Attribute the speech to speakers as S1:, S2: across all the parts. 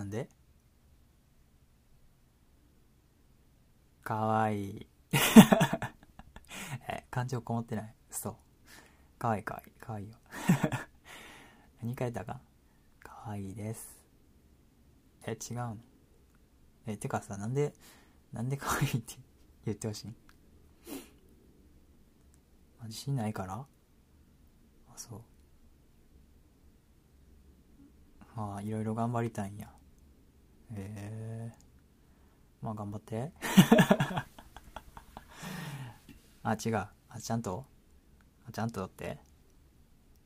S1: なんで？かわいい。え、感情こもってない。そう。かわいいかわいい。かわいいよ。何書いたか？かわいいです。え、違うの？え、てかさ、なんで、なんでかわいいって言ってほしい？自信ないから？あ、そう。まあ、いろいろ頑張りたいんや。へえまあ、頑張って。あ、違う。あ、ちゃんとあ、ちゃんとだって。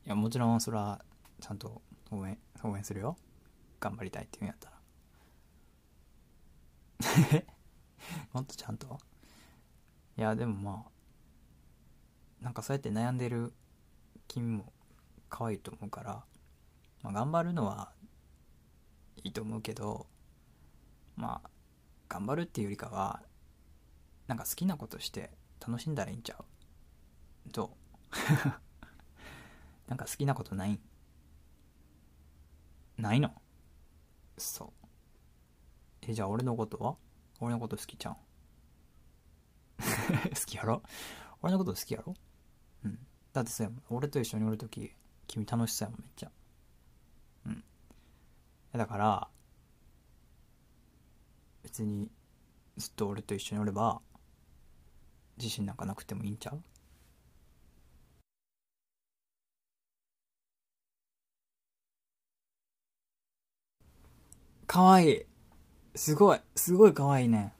S1: いや、もちろん、それは、ちゃんと応援、応援するよ。頑張りたいって言うんやったら。もっとちゃんといや、でもまあ、なんかそうやって悩んでる君も可愛いと思うから、まあ、頑張るのはいいと思うけど、まあ、頑張るっていうよりかは、なんか好きなことして楽しんだらいいんちゃう？どう なんか好きなことない？ないの？そう。え、じゃあ俺のことは？俺のこと好きちゃん 好きやろ？俺のこと好きやろ？うん。だってさ、俺と一緒におるとき、君楽しそうやもん、めっちゃ。うん。だから、別に、ずっと俺と一緒におれば、自信なんかなくてもいいんちゃう？かわいい。すごい。すごいかわいいね。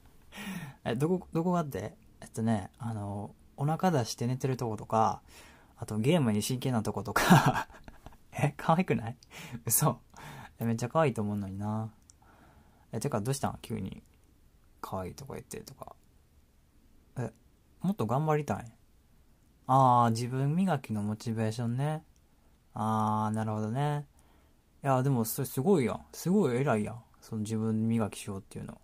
S1: え、どこ、どこがあって？えっとね、あの、お腹出して寝てるとことか、あとゲームに真剣なとことか、え、可愛くない？嘘。めっちゃ可愛いと思うのにな。え、てかどうしたん？急に。可愛いとか言ってとか。え、もっと頑張りたいあー、自分磨きのモチベーションね。あー、なるほどね。いや、でもそれすごいやん。すごい偉いやん。その自分磨きしようっていうの。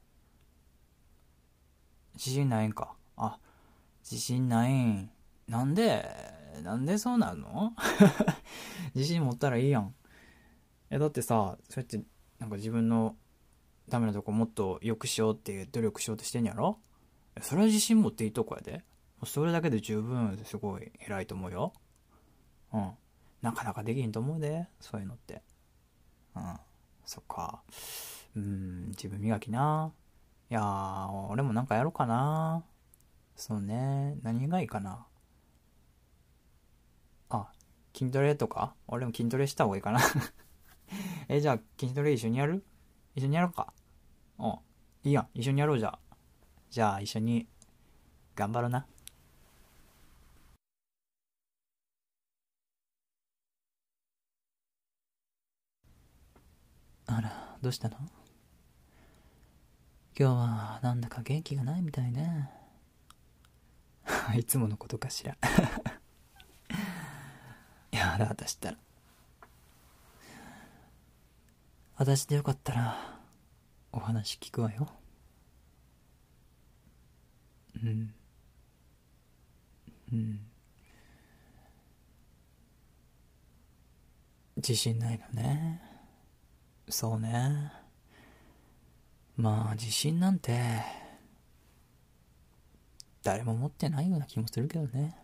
S1: 自信ないんか。あ、自信ないん。なんでなんでそうなの？自信持ったらいいやん。え、だってさ、そうやって、なんか自分のダメなとこもっと良くしようっていう努力しようとしてんやろ？それは自信持っていいとこやで。それだけで十分すごい偉いと思うよ。うん。なかなかできんと思うで、そういうのって。うん。そっか。うん、自分磨きな。いやー、俺もなんかやろうかな。そうね。何がいいかな。あ、筋トレとか？俺も筋トレした方がいいかな。え、じゃあ筋トレ一緒にやる？一緒にやろうか。うん。いいや。一緒にやろうじゃあ。じゃあ一緒に頑張ろうな。あら、どうしたの？今日はなんだか元気がないみたいね。いつものことかしら。い やだ、私ったら。私でよかったら、お話聞くわよ。うん。うん。自信ないのね。そうね。まあ、自信なんて、誰も持ってないような気もするけどね。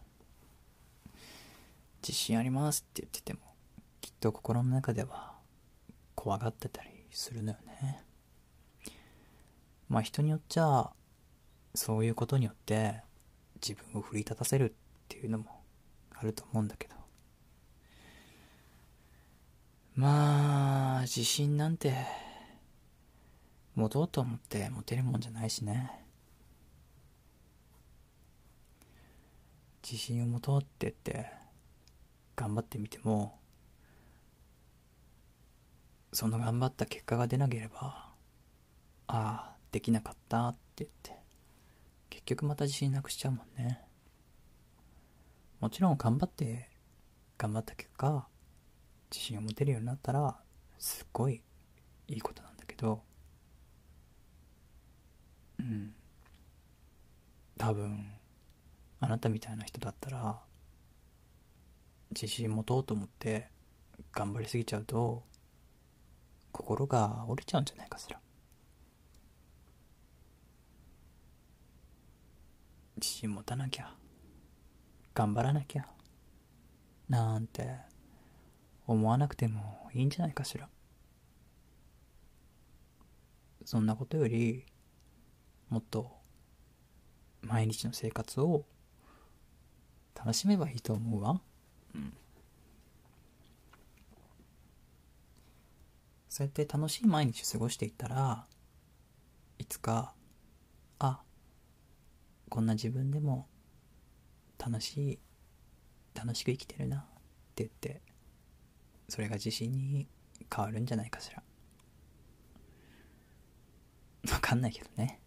S1: 自信ありますって言ってても、きっと心の中では、怖がってたりするのよね。まあ人によっちゃ、そういうことによって、自分を奮い立たせるっていうのもあると思うんだけど。まあ、自信なんて、持とうと思って持てるもんじゃないしね。自信を持とうって言って、頑張ってみても、その頑張った結果が出なければ、ああ、できなかったって言って、結局また自信なくしちゃうもんね。もちろん頑張って、頑張った結果、自信を持てるようになったら、すっごいいいことなんだけど、うん。多分、あなたみたいな人だったら、自信持とうと思って頑張りすぎちゃうと、心が折れちゃうんじゃないかしら自信持たなきゃ。頑張らなきゃ。なんて思わなくてもいいんじゃないかしら。そんなことよりもっと毎日の生活を楽しめばいいと思うわ。うん。そうやって楽しい毎日過ごしていったらいつかあこんな自分でも楽しい楽しく生きてるなって言ってそれが自信に変わるんじゃないかしら。分かんないけどね。